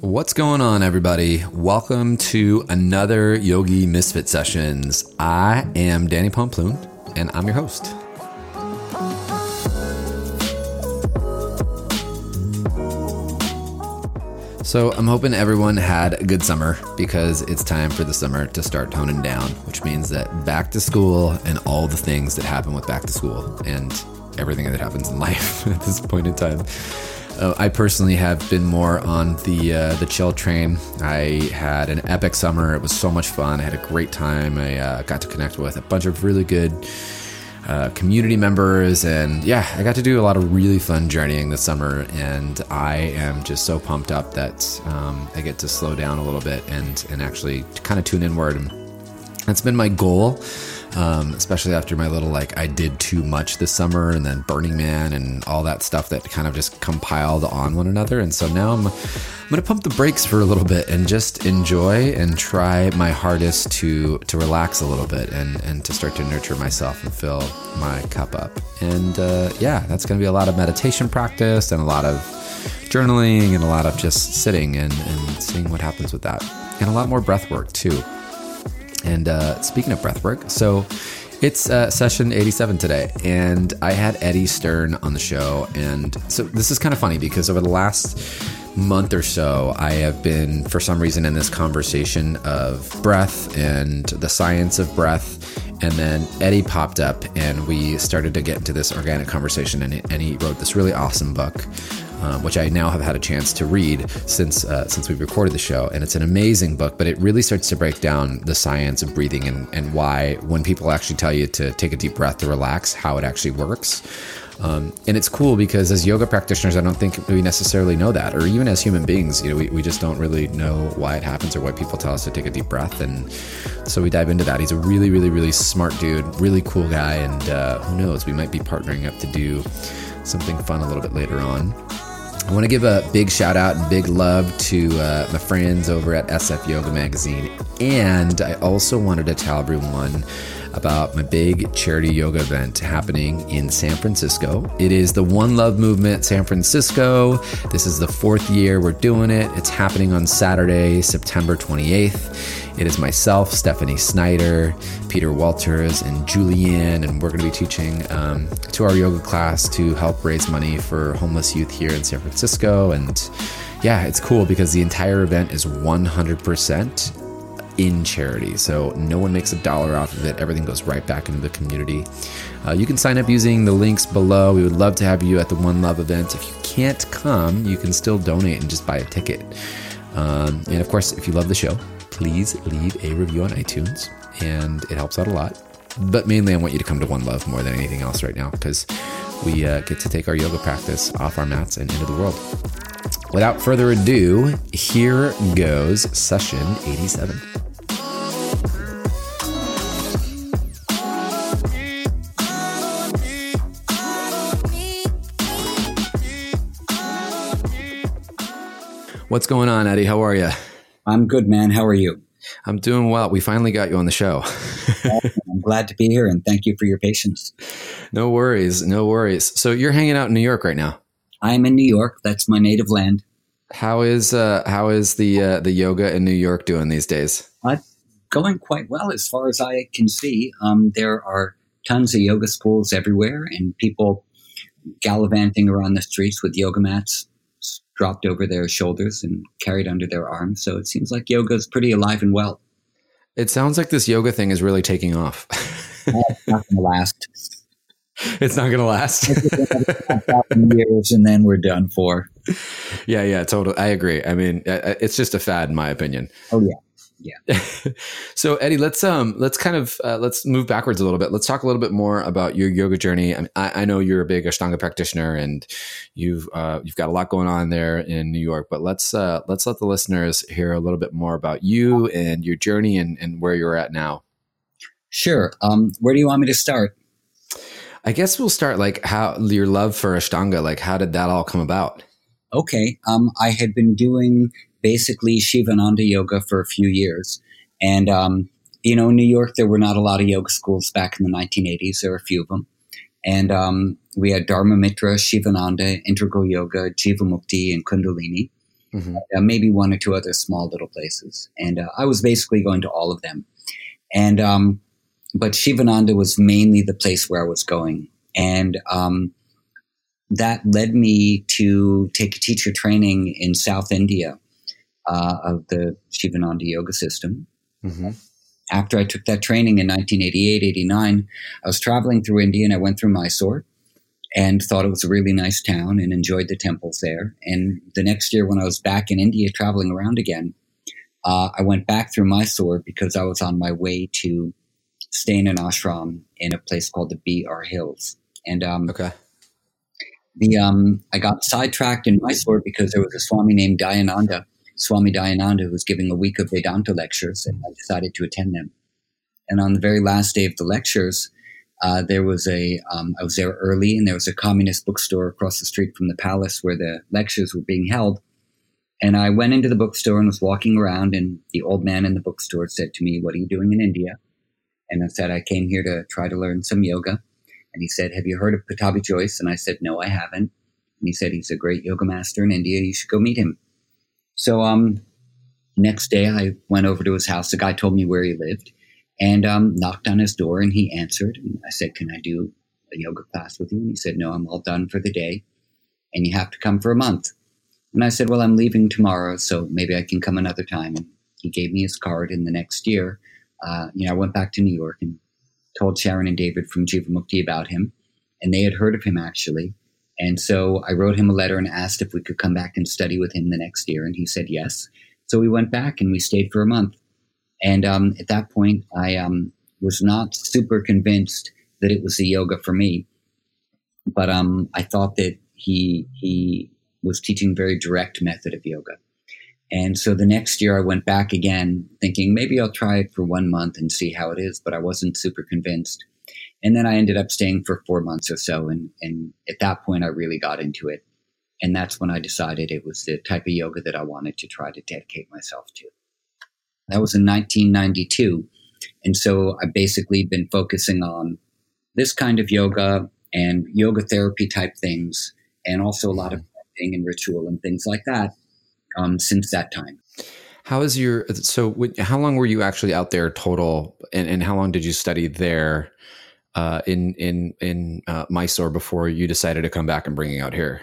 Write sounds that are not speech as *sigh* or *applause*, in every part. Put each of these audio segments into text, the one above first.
What's going on, everybody? Welcome to another Yogi Misfit Sessions. I am Danny Pomploon, and I'm your host. So, I'm hoping everyone had a good summer because it's time for the summer to start toning down, which means that back to school and all the things that happen with back to school and everything that happens in *laughs* life at this point in time uh, I personally have been more on the uh, the chill train. I had an epic summer. It was so much fun. I had a great time. I uh, got to connect with a bunch of really good uh, community members, and yeah, I got to do a lot of really fun journeying this summer. And I am just so pumped up that um, I get to slow down a little bit and and actually kind of tune inward. And that's been my goal um, especially after my little like I did too much this summer and then Burning Man and all that stuff that kind of just compiled on one another. And so now I'm I'm gonna pump the brakes for a little bit and just enjoy and try my hardest to to relax a little bit and and to start to nurture myself and fill my cup up. And uh, yeah, that's gonna be a lot of meditation practice and a lot of journaling and a lot of just sitting and, and seeing what happens with that and a lot more breath work too and uh, speaking of breathwork, so it's uh, session 87 today, and I had Eddie Stern on the show. And so this is kind of funny because over the last month or so, I have been, for some reason, in this conversation of breath and the science of breath. And then Eddie popped up, and we started to get into this organic conversation. And, and he wrote this really awesome book um, which I now have had a chance to read since uh, since we recorded the show, and it's an amazing book. But it really starts to break down the science of breathing and and why when people actually tell you to take a deep breath to relax, how it actually works. Um, and it's cool because as yoga practitioners, I don't think we necessarily know that, or even as human beings, you know, we, we just don't really know why it happens or why people tell us to take a deep breath. And so we dive into that. He's a really, really, really smart dude, really cool guy, and uh, who knows, we might be partnering up to do something fun a little bit later on. I want to give a big shout out and big love to uh, my friends over at SF Yoga Magazine. And I also wanted to tell everyone about my big charity yoga event happening in San Francisco. It is the One Love Movement San Francisco. This is the fourth year we're doing it. It's happening on Saturday, September 28th. It is myself, Stephanie Snyder, Peter Walters, and Julianne, and we're going to be teaching um, to our yoga class to help raise money for homeless youth here in San Francisco. And yeah, it's cool because the entire event is 100% in charity. So no one makes a dollar off of it. Everything goes right back into the community. Uh, you can sign up using the links below. We would love to have you at the One Love event. If you can't come, you can still donate and just buy a ticket. Um, and of course, if you love the show, please leave a review on iTunes, and it helps out a lot. But mainly, I want you to come to One Love more than anything else right now because we uh, get to take our yoga practice off our mats and into the world. Without further ado, here goes session 87. What's going on, Eddie? How are you? I'm good, man. How are you? I'm doing well. We finally got you on the show. *laughs* I'm glad to be here and thank you for your patience. No worries. No worries. So you're hanging out in New York right now? I'm in New York. That's my native land. How is uh, how is the uh, the yoga in New York doing these days? Uh, going quite well as far as I can see. Um, there are tons of yoga schools everywhere and people gallivanting around the streets with yoga mats dropped over their shoulders and carried under their arms. So it seems like yoga is pretty alive and well. It sounds like this yoga thing is really taking off. *laughs* it's not going to last. It's not going to last. *laughs* years and then we're done for. Yeah, yeah, totally. I agree. I mean, it's just a fad, in my opinion. Oh yeah yeah. *laughs* so Eddie, let's um let's kind of uh, let's move backwards a little bit. Let's talk a little bit more about your yoga journey. I, mean, I, I know you're a big Ashtanga practitioner, and you've uh, you've got a lot going on there in New York. But let's uh, let's let the listeners hear a little bit more about you and your journey and, and where you're at now. Sure. Um, where do you want me to start? I guess we'll start like how your love for Ashtanga. Like, how did that all come about? Okay. Um, I had been doing basically Shivananda yoga for a few years. And, um, you know, in New York, there were not a lot of yoga schools back in the 1980s. There were a few of them. And um, we had Dharma Mitra, Shivananda, Integral Yoga, Jivamukti, and Kundalini. mm-hmm. uh, maybe one or two other small little places. And uh, I was basically going to all of them. And um, but Shivananda was mainly the place where I was going, and um, that led me to take a teacher training in South India uh, of the Shivananda yoga system. Mm-hmm. After I took that training in 1988, 89, I was traveling through India and I went through Mysore and thought it was a really nice town and enjoyed the temples there. And the next year, when I was back in India traveling around again, uh, I went back through Mysore because I was on my way to stay in an ashram in a place called the B.R. Hills. And um, okay. The um, I got sidetracked in Mysore because there was a Swami named Dayananda, Swami Dayananda, who was giving a week of Vedanta lectures, and I decided to attend them. And on the very last day of the lectures, uh, there was a um, I was there early, and there was a communist bookstore across the street from the palace where the lectures were being held. And I went into the bookstore and was walking around, and the old man in the bookstore said to me, "What are you doing in India?" And I said, "I came here to try to learn some yoga." And he said, "Have you heard of Pattabhi Jois?" And I said, "No, I haven't." And he said, "He's a great yoga master in India. You should go meet him." So, um, next day I went over to his house. The guy told me where he lived and um, knocked on his door and he answered. And I said, Can I do a yoga class with you? And he said, No, I'm all done for the day and you have to come for a month. And I said, Well, I'm leaving tomorrow, so maybe I can come another time. And he gave me his card. And the next year, uh, you know, I went back to New York and told Sharon and David from Jivamukti about him. And they had heard of him actually. And so I wrote him a letter and asked if we could come back and study with him the next year. And he said yes. So we went back and we stayed for a month. And um, at that point, I um, was not super convinced that it was the yoga for me. But um, I thought that he he was teaching very direct method of yoga. And so the next year I went back again, thinking maybe I'll try it for one month and see how it is. But I wasn't super convinced. And then I ended up staying for four months or so. And, and at that point, I really got into it. And that's when I decided it was the type of yoga that I wanted to try to dedicate myself to. That was in 1992. And so I've basically been focusing on this kind of yoga and yoga therapy type things, and also a lot of practicing and ritual and things like that um, since that time. How is your so? How long were you actually out there total, and, and how long did you study there uh, in in in uh, Mysore before you decided to come back and bring it out here?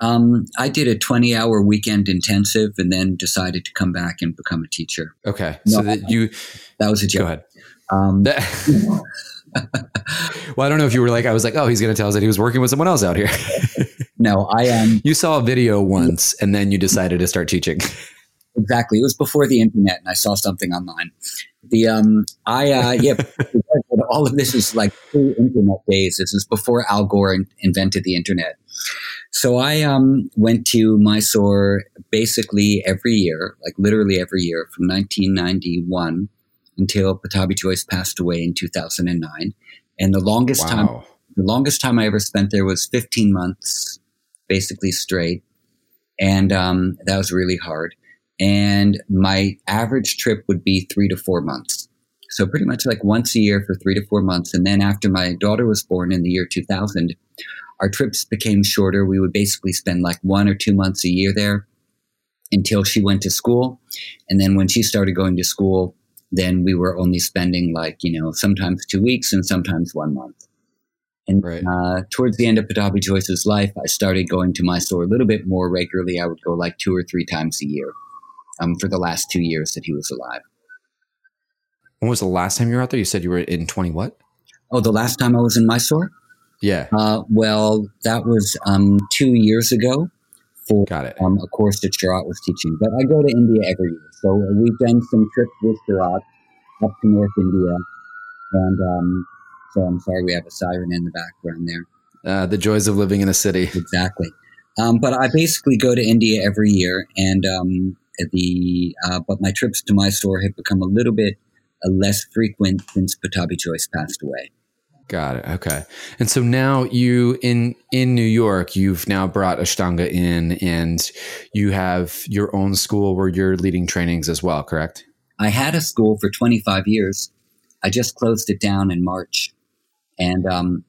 Um, I did a 20 hour weekend intensive and then decided to come back and become a teacher. Okay. No, so that you, that was a joke. Go ahead. Um, *laughs* well, I don't know if you were like, I was like, oh, he's going to tell us that he was working with someone else out here. *laughs* no, I am. Um, you saw a video once and then you decided to start teaching. Exactly. It was before the internet and I saw something online. The, um, I, uh, yeah, *laughs* all of this is like pre internet days. This is before Al Gore in- invented the internet. So I um, went to Mysore basically every year, like literally every year from 1991 until Pattabhi Jois passed away in 2009. And the longest wow. time, the longest time I ever spent there was 15 months, basically straight. And um, that was really hard. And my average trip would be three to four months. So pretty much like once a year for three to four months. And then after my daughter was born in the year 2000, our trips became shorter. We would basically spend like one or two months a year there until she went to school. And then when she started going to school, then we were only spending like, you know, sometimes two weeks and sometimes one month. And right. uh, towards the end of Pattabhi Jois's life, I started going to Mysore a little bit more regularly. I would go like two or three times a year um, for the last two years that he was alive. When was the last time you were out there? You said you were in 20 what? Oh, the last time I was in Mysore? Yeah. Uh, well, that was um, two years ago for Got it. Um, a course that Sharath was teaching. But I go to India every year. So we've done some trips with Sharath up to North India. And um, so I'm sorry we have a siren in the background there. Uh, the joys of living in a city. Exactly. Um, but I basically go to India every year, and um, the uh, but my trips to Mysore have become a little bit uh, less frequent since Pattabhi Jois passed away. Got it. Okay. And so now you in in New York, you've now brought Ashtanga in and you have your own school where you're leading trainings as well, correct? I had a school for 25 years. I just closed it down in March. And um,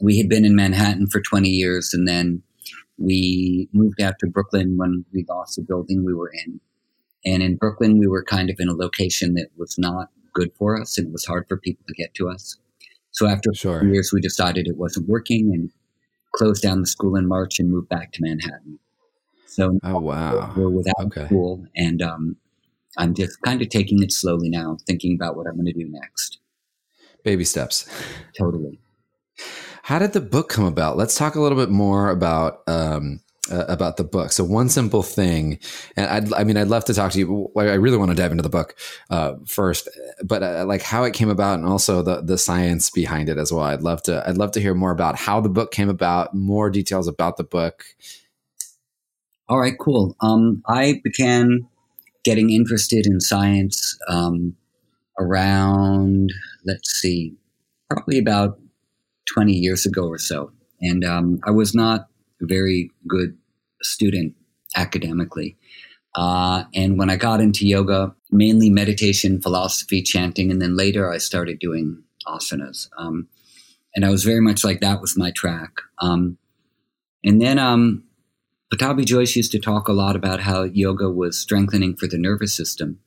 we had been in Manhattan for 20 years and then we moved out to Brooklyn when we lost the building we were in. And in Brooklyn, we were kind of in a location that was not good for us and it was hard for people to get to us. So after sure. years, we decided it wasn't working and closed down the school in March and moved back to Manhattan. So oh wow, we're without okay. school, and um, I'm just kind of taking it slowly now, thinking about what I'm going to do next. Baby steps. Totally. How did the book come about? Let's talk a little bit more about um, uh, about the book. So one simple thing, and I'd, I mean, I'd love to talk to you. I really want to dive into the book uh, first, but uh, like how it came about, and also the the science behind it as well. I'd love to. I'd love to hear more about how the book came about, more details about the book. All right, cool. Um, I began getting interested in science um, around, let's see, probably about 20 years ago or so. And um, I was not a very good student academically. Uh, and when I got into yoga, mainly meditation, philosophy, chanting, and then later I started doing asanas. Um, and I was very much like that was my track. Um, and then um, Pattabhi Jois used to talk a lot about how yoga was strengthening for the nervous system.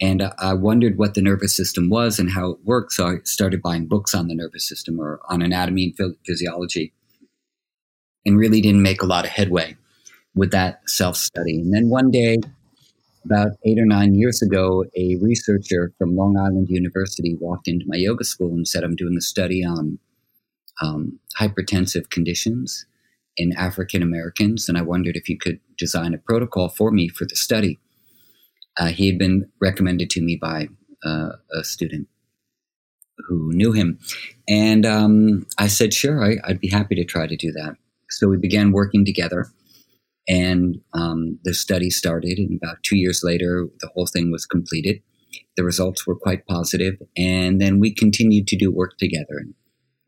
And I wondered what the nervous system was and how it worked. So I started buying books on the nervous system or on anatomy and physiology and really didn't make a lot of headway with that self study. And then one day, about eight or nine years ago, a researcher from Long Island University walked into my yoga school and said, I'm doing a study on um, hypertensive conditions in African Americans, and I wondered if you could design a protocol for me for the study. Uh, he had been recommended to me by uh, a student who knew him. And um, I said, sure, I, would be happy to try to do that. So we began working together, and um, the study started. And about two years later, the whole thing was completed. The results were quite positive, and then we continued to do work together. And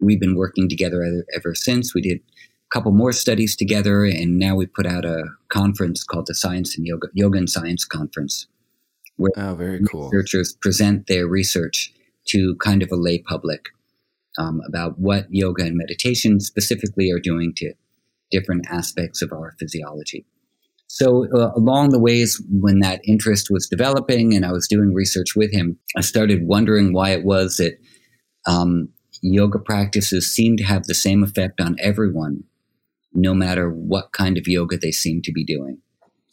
we've been working together ever, ever since. We did a couple more studies together, and now we put out a conference called the Science and Yoga Yoga and Science Conference, where oh, very cool. researchers present their research to kind of a lay public um, about what yoga and meditation specifically are doing to different aspects of our physiology. So, uh, along the ways when that interest was developing and I was doing research with him, I started wondering why it was that um, yoga practices seem to have the same effect on everyone no matter what kind of yoga they seem to be doing.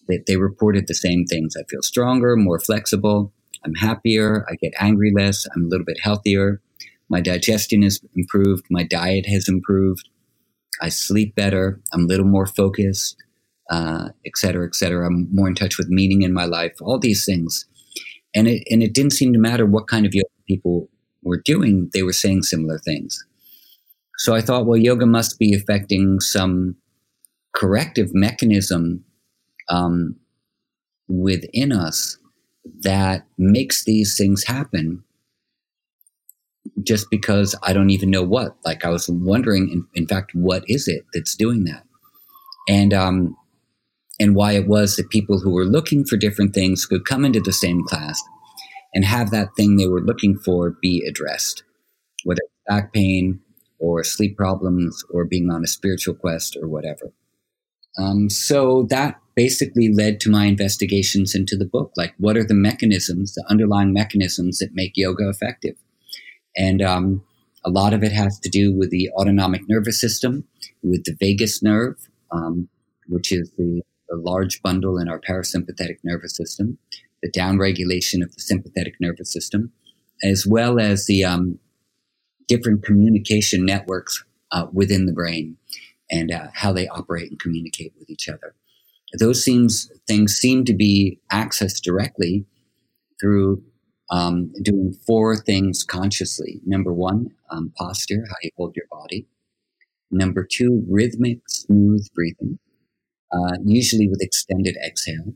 They, they reported the same things. I feel stronger, more flexible. I'm happier. I get angry less. I'm a little bit healthier. My digestion is improved. My diet has improved. I sleep better. I'm a little more focused, uh, et cetera, et cetera. I'm more in touch with meaning in my life. All these things, and it and it didn't seem to matter what kind of yoga people were doing. They were saying similar things. So I thought, well, yoga must be affecting some corrective mechanism um, within us that makes these things happen just because I don't even know what. Like I was wondering, in, in fact, what is it that's doing that? And, um, and why it was that people who were looking for different things could come into the same class and have that thing they were looking for be addressed, whether it's back pain, or sleep problems or being on a spiritual quest or whatever. Um, so that basically led to my investigations into the book. Like, what are the mechanisms, the underlying mechanisms that make yoga effective? And um, a lot of it has to do with the autonomic nervous system, with the vagus nerve, um, which is the, the, large bundle in our parasympathetic nervous system, the downregulation of the sympathetic nervous system, as well as the um, different communication networks uh, within the brain and uh, how they operate and communicate with each other. Those seems, things seem to be accessed directly through um, doing four things consciously. Number one, um, posture, how you hold your body. Number two, rhythmic, smooth breathing, uh, usually with extended exhale.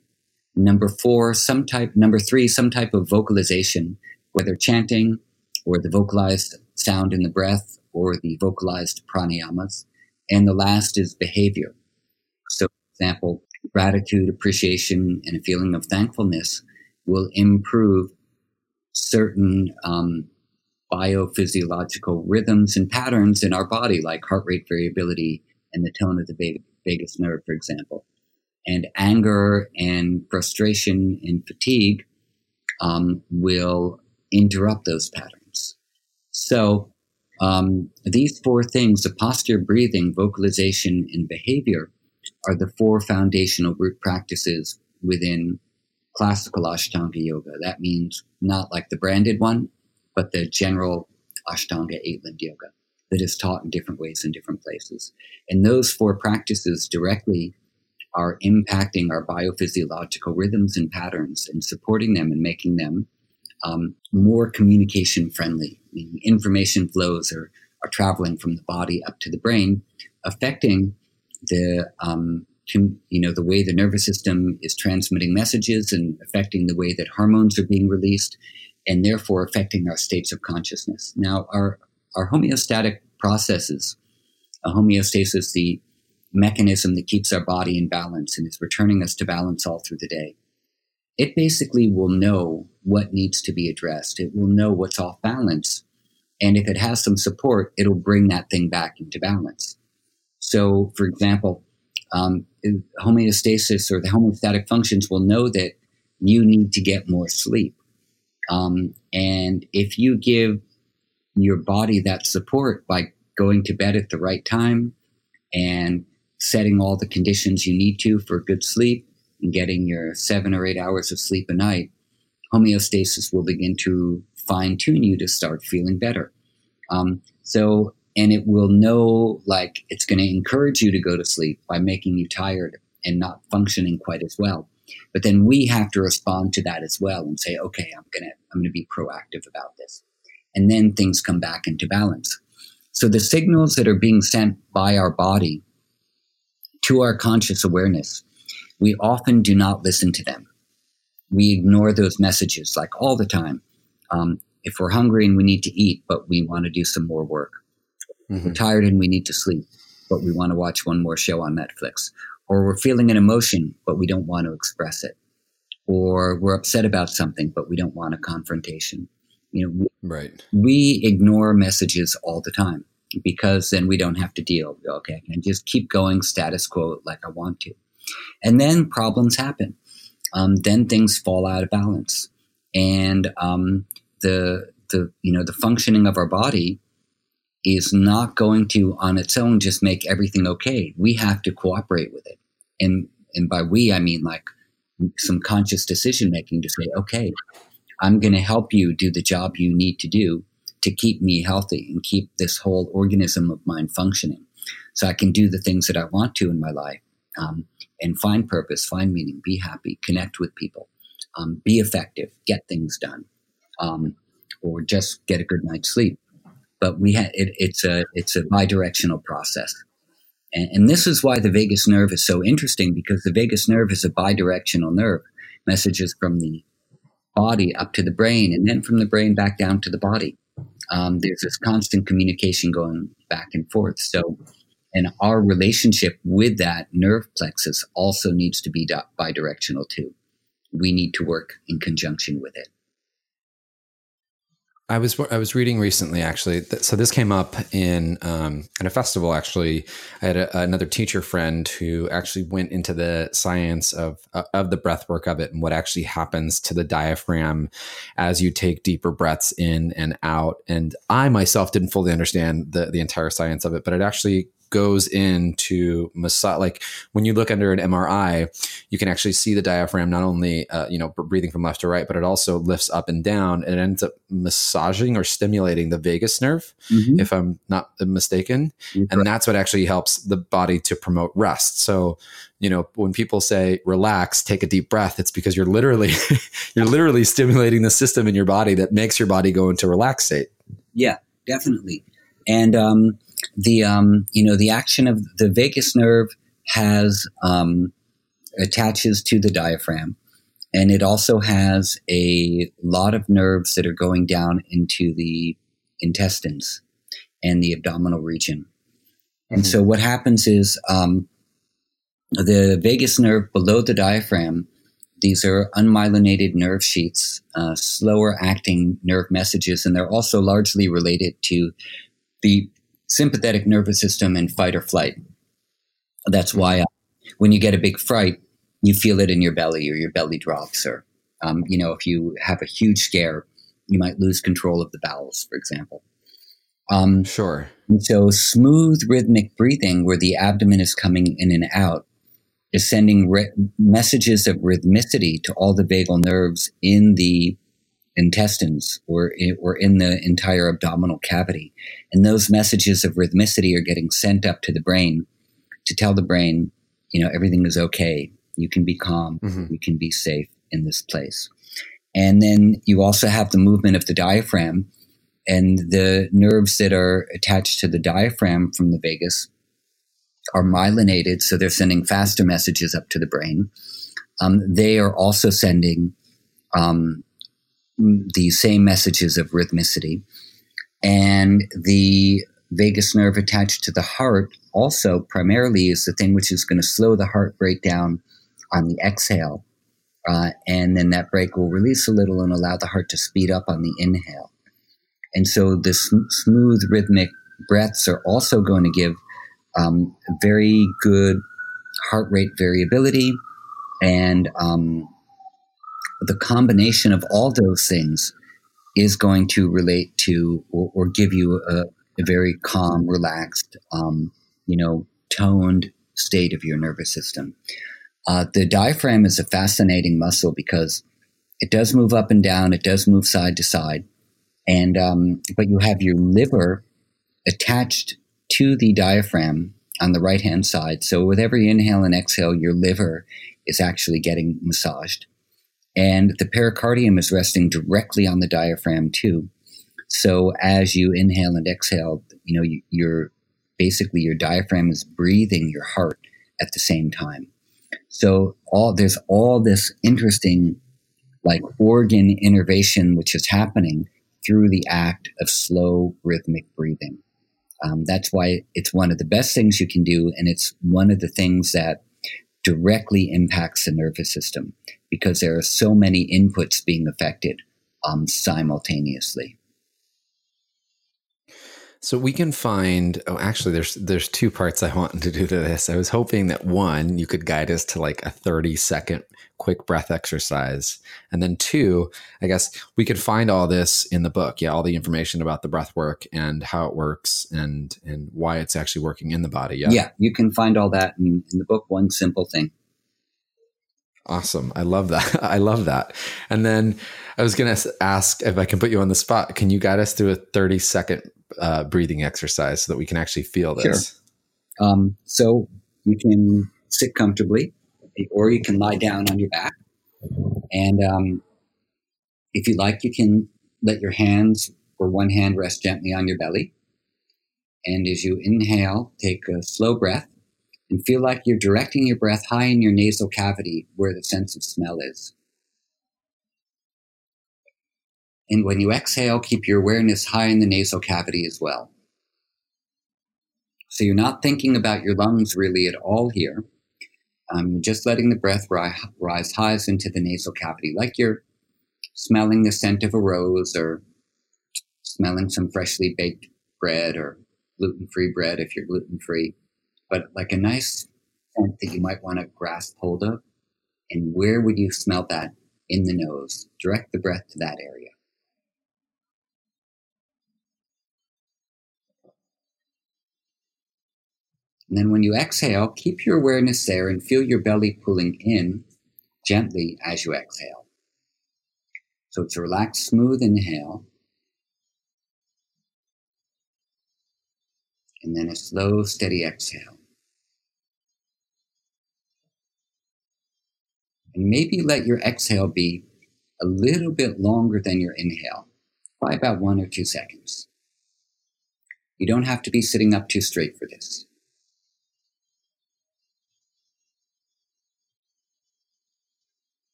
Number four, some type. Number three, some type of vocalization, whether chanting or the vocalized sound in the breath or the vocalized pranayamas. And the last is behavior. So, for example, gratitude, appreciation, and a feeling of thankfulness will improve certain um, biophysiological rhythms and patterns in our body, like heart rate variability and the tone of the vagus nerve, for example. And anger and frustration and fatigue um, will interrupt those patterns. So, um, these four things the posture, breathing, vocalization, and behavior are the four foundational root practices within classical Ashtanga yoga. That means not like the branded one, but the general Ashtanga eight limbed yoga that is taught in different ways in different places. And those four practices directly are impacting our biophysiological rhythms and patterns and supporting them and making them um, more communication friendly. meaning information flows are, are traveling from the body up to the brain, affecting the um, you know the way the nervous system is transmitting messages and affecting the way that hormones are being released, and therefore affecting our states of consciousness. Now, our our homeostatic processes, a homeostasis, the mechanism that keeps our body in balance and is returning us to balance all through the day. It basically will know what needs to be addressed. It will know what's off balance. And if it has some support, it'll bring that thing back into balance. So, for example, um, homeostasis or the homeostatic functions will know that you need to get more sleep. Um, and if you give your body that support by going to bed at the right time and setting all the conditions you need to for good sleep and getting your seven or eight hours of sleep a night, homeostasis will begin to fine tune you to start feeling better. Um, so, and it will know like it's going to encourage you to go to sleep by making you tired and not functioning quite as well. But then we have to respond to that as well and say, okay, I'm gonna I'm gonna be proactive about this, and then things come back into balance. So the signals that are being sent by our body to our conscious awareness, we often do not listen to them. We ignore those messages like all the time. Um, if we're hungry and we need to eat, but we want to do some more work. Mm-hmm. We're tired and we need to sleep, but we want to watch one more show on Netflix. Or we're feeling an emotion, but we don't want to express it. Or we're upset about something, but we don't want a confrontation. You know, right. we ignore messages all the time because then we don't have to deal. Okay, I can just keep going status quo like I want to. And then problems happen. Um, then things fall out of balance. And um, the, the, you know, the functioning of our body is not going to on its own just make everything okay. We have to cooperate with it. And, and by we, I mean like some conscious decision making to say, okay, I'm going to help you do the job you need to do to keep me healthy and keep this whole organism of mine functioning so I can do the things that I want to in my life um, and find purpose, find meaning, be happy, connect with people, um, be effective, get things done, um, or just get a good night's sleep. But we ha- it, it's a it's a bidirectional process, and, and this is why the vagus nerve is so interesting because the vagus nerve is a bidirectional nerve. Messages from the body up to the brain, and then from the brain back down to the body um, there's this constant communication going back and forth. So, and our relationship with that nerve plexus also needs to be bidirectional too. We need to work in conjunction with it. I was I was reading recently actually. So this came up in um, at a festival. Actually, I had a, another teacher friend who actually went into the science of uh, of the breath work of it and what actually happens to the diaphragm as you take deeper breaths in and out. And I myself didn't fully understand the the entire science of it, but it actually goes into massage. Like when you look under an MRI, you can actually see the diaphragm not only uh, you know breathing from left to right, but it also lifts up and down, and it ends up massaging or stimulating the vagus nerve, mm-hmm. if I'm not mistaken, and that's what actually helps the body to promote rest. So you know when people say relax take a deep breath it's because you're literally *laughs* you're literally stimulating the system in your body that makes your body go into relax state yeah definitely and um, the um, you know the action of the vagus nerve has um, attaches to the diaphragm, and it also has a lot of nerves that are going down into the intestines and the abdominal region. And mm-hmm. so what happens is um, the vagus nerve below the diaphragm. These are unmyelinated nerve sheets, uh, slower acting nerve messages, and they're also largely related to the sympathetic nervous system and fight or flight. That's why uh, when you get a big fright, you feel it in your belly or your belly drops. Or, um, you know, if you have a huge scare, you might lose control of the bowels, for example. Um, sure. so, smooth rhythmic breathing, where the abdomen is coming in and out, is sending re- messages of rhythmicity to all the vagal nerves in the intestines or in, or in the entire abdominal cavity. And those messages of rhythmicity are getting sent up to the brain to tell the brain, you know, everything is okay. You can be calm. Mm-hmm. You can be safe in this place. And then you also have the movement of the diaphragm and the nerves that are attached to the diaphragm from the vagus are myelinated. So they're sending faster messages up to the brain. Um, they are also sending um, the same messages of rhythmicity. And the vagus nerve attached to the heart also primarily is the thing which is going to slow the heart rate down on the exhale. Uh, and then that brake will release a little and allow the heart to speed up on the inhale. And so the sm- smooth rhythmic breaths are also going to give um, very good heart rate variability and um, the combination of all those things is going to relate to or, or give you a, a, very calm, relaxed, um, you know, toned state of your nervous system. Uh, the diaphragm is a fascinating muscle because it does move up and down, it does move side to side, and um, but you have your liver attached to the diaphragm on the right hand side. So with every inhale and exhale, your liver is actually getting massaged. And the pericardium is resting directly on the diaphragm too. So as you inhale and exhale, you know, you, you're basically your diaphragm is breathing your heart at the same time. So all there's all this interesting like organ innervation which is happening through the act of slow rhythmic breathing. Um, that's why it's one of the best things you can do, and it's one of the things that directly impacts the nervous system because there are so many inputs being affected um, simultaneously. So we can find. Oh, actually, there's there's two parts I wanted to do to this. I was hoping that one, you could guide us to like a 30 second quick breath exercise, and then two, I guess we could find all this in the book. Yeah, all the information about the breath work and how it works and and why it's actually working in the body. Yeah, yeah, you can find all that in, in the book. One simple thing. Awesome. I love that. *laughs* I love that. And then I was going to ask if I can put you on the spot. Can you guide us through a 30 second uh, breathing exercise so that we can actually feel this? Sure. Um, so you can sit comfortably or you can lie down on your back. And um, if you like, you can let your hands or one hand rest gently on your belly. And as you inhale, take a slow breath and feel like you're directing your breath high in your nasal cavity where the sense of smell is. And when you exhale, keep your awareness high in the nasal cavity as well. So you're not thinking about your lungs really at all here. Um, just letting the breath ri- rise highs into the nasal cavity, like you're smelling the scent of a rose or smelling some freshly baked bread or gluten free bread if you're gluten free but like a nice scent that you might want to grasp hold of. And where would you smell that? In the nose. Direct the breath to that area. And then when you exhale, keep your awareness there and feel your belly pulling in gently as you exhale. So it's a relaxed, smooth inhale. And then a slow, steady exhale. And maybe let your exhale be a little bit longer than your inhale, by about one or two seconds. You don't have to be sitting up too straight for this.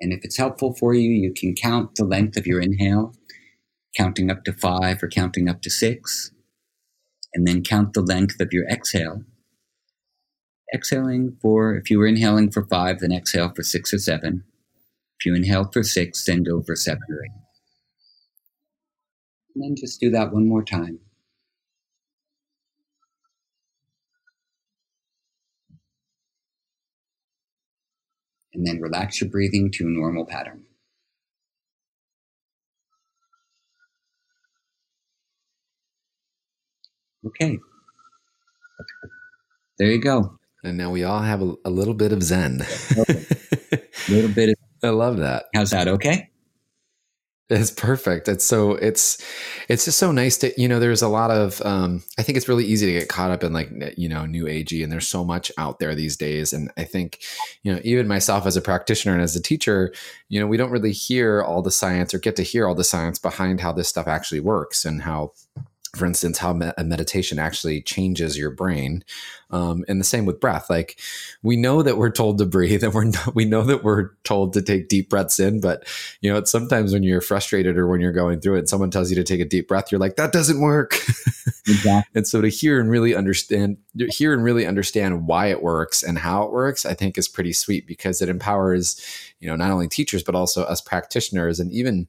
And if it's helpful for you, you can count the length of your inhale, counting up to five or counting up to six and then count the length of your exhale. Exhaling for, if you were inhaling for five, then exhale for six or seven. If you inhale for six, then go for seven or eight. And then just do that one more time. And then relax your breathing to a normal pattern. Okay. There you go. And now we all have a, a little bit of Zen. *laughs* a little bit of. I love that. How's that? Okay. It's perfect. It's so it's it's just so nice to you know. There's a lot of um, I think it's really easy to get caught up in like you know new agey, and there's so much out there these days. And I think you know even myself as a practitioner and as a teacher, you know we don't really hear all the science or get to hear all the science behind how this stuff actually works and how for instance, how a meditation actually changes your brain. Um, and the same with breath. Like we know that we're told to breathe and we're no, we know that we're told to take deep breaths in, but you know, it's sometimes when you're frustrated or when you're going through it, and someone tells you to take a deep breath, you're like, that doesn't work. *laughs* Exactly. and so to hear and really understand, hear and really understand why it works and how it works, I think is pretty sweet because it empowers, you know, not only teachers, but also us practitioners and even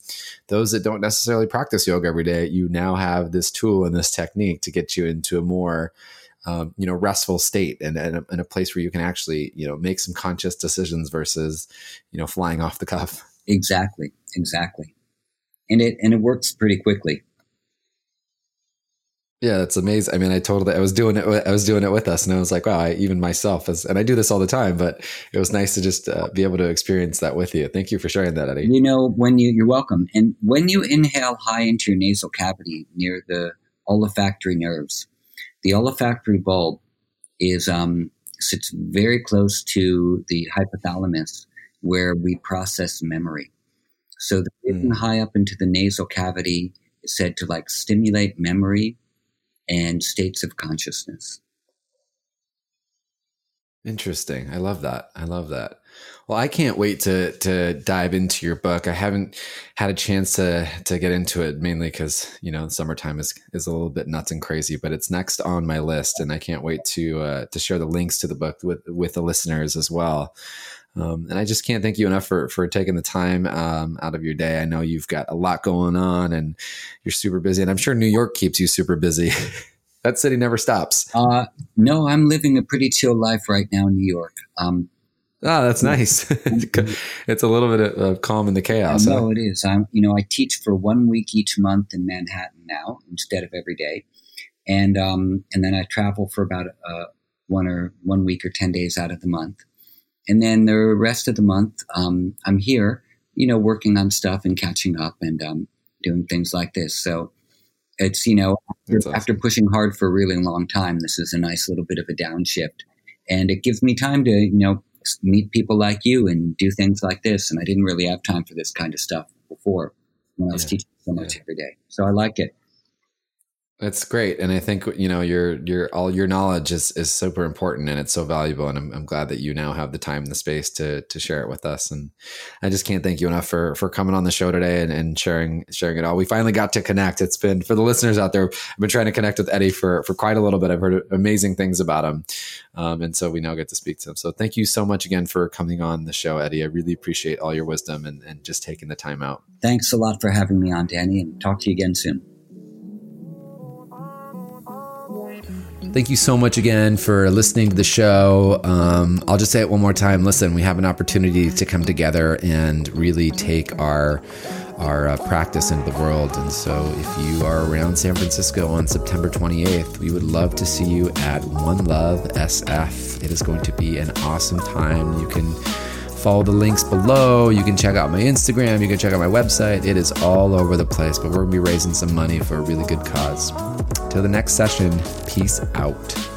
those that don't necessarily practice yoga every day. You now have this tool and this technique to get you into a more um, you know restful state and, and, a, and a place where you can actually you know make some conscious decisions versus you know flying off the cuff. Exactly exactly. And it and it works pretty quickly yeah, that's amazing. I mean, I totally, I was doing it, I was doing it with us and I was like, wow, I, even myself as, and I do this all the time, but it was nice to just uh, be able to experience that with you. Thank you for sharing that, Eddie. You know, when you, you're welcome. And when you inhale high into your nasal cavity near the olfactory nerves, the olfactory bulb is um, sits very close to the hypothalamus, where we process memory. So the breathing mm. high up into the nasal cavity is said to like stimulate memory and states of consciousness. Interesting. I love that. I love that. Well, I can't wait to to dive into your book. I haven't had a chance to to get into it mainly because you know summertime is is a little bit nuts and crazy, but it's next on my list, and I can't wait to uh, to share the links to the book with with the listeners as well. Um, and I just can't thank you enough for for taking the time um, out of your day. I know you've got a lot going on, and you're super busy, and I'm sure New York keeps you super busy. *laughs* that city never stops. Uh, no, I'm living a pretty chill life right now in New York. Um, Oh, that's nice. *laughs* it's a little bit of calm in the chaos. No, huh? it is. I'm, you know, I teach for one week each month in Manhattan now instead of every day, and um, and then I travel for about uh, one or one week or ten days out of the month, and then the rest of the month um, I'm here, you know, working on stuff and catching up and um, doing things like this. So it's you know after, awesome. after pushing hard for a really long time, this is a nice little bit of a downshift, and it gives me time to you know meet people like you and do things like this. And I didn't really have time for this kind of stuff before when I was yeah. teaching so much yeah. every day. So I like it. That's great, and I think you know your your all your knowledge is is super important and it's so valuable. And I'm, I'm glad that you now have the time and the space to to share it with us. And I just can't thank you enough for for coming on the show today and, and sharing sharing it all. We finally got to connect. It's been for the listeners out there. I've been trying to connect with Eddie for for quite a little bit. I've heard amazing things about him, um, and so we now get to speak to him. So thank you so much again for coming on the show, Eddie. I really appreciate all your wisdom and and just taking the time out. Thanks a lot for having me on, Danny, and talk to you again soon. Thank you so much again for listening to the show. Um, I'll just say it one more time. Listen, we have an opportunity to come together and really take our our uh, practice into the world. And so, if you are around San Francisco on September 28th, we would love to see you at One Love SF. It is going to be an awesome time. You can follow the links below. You can check out my Instagram. You can check out my website. It is all over the place, but we're going to be raising some money for a really good cause. Till the next session, peace out.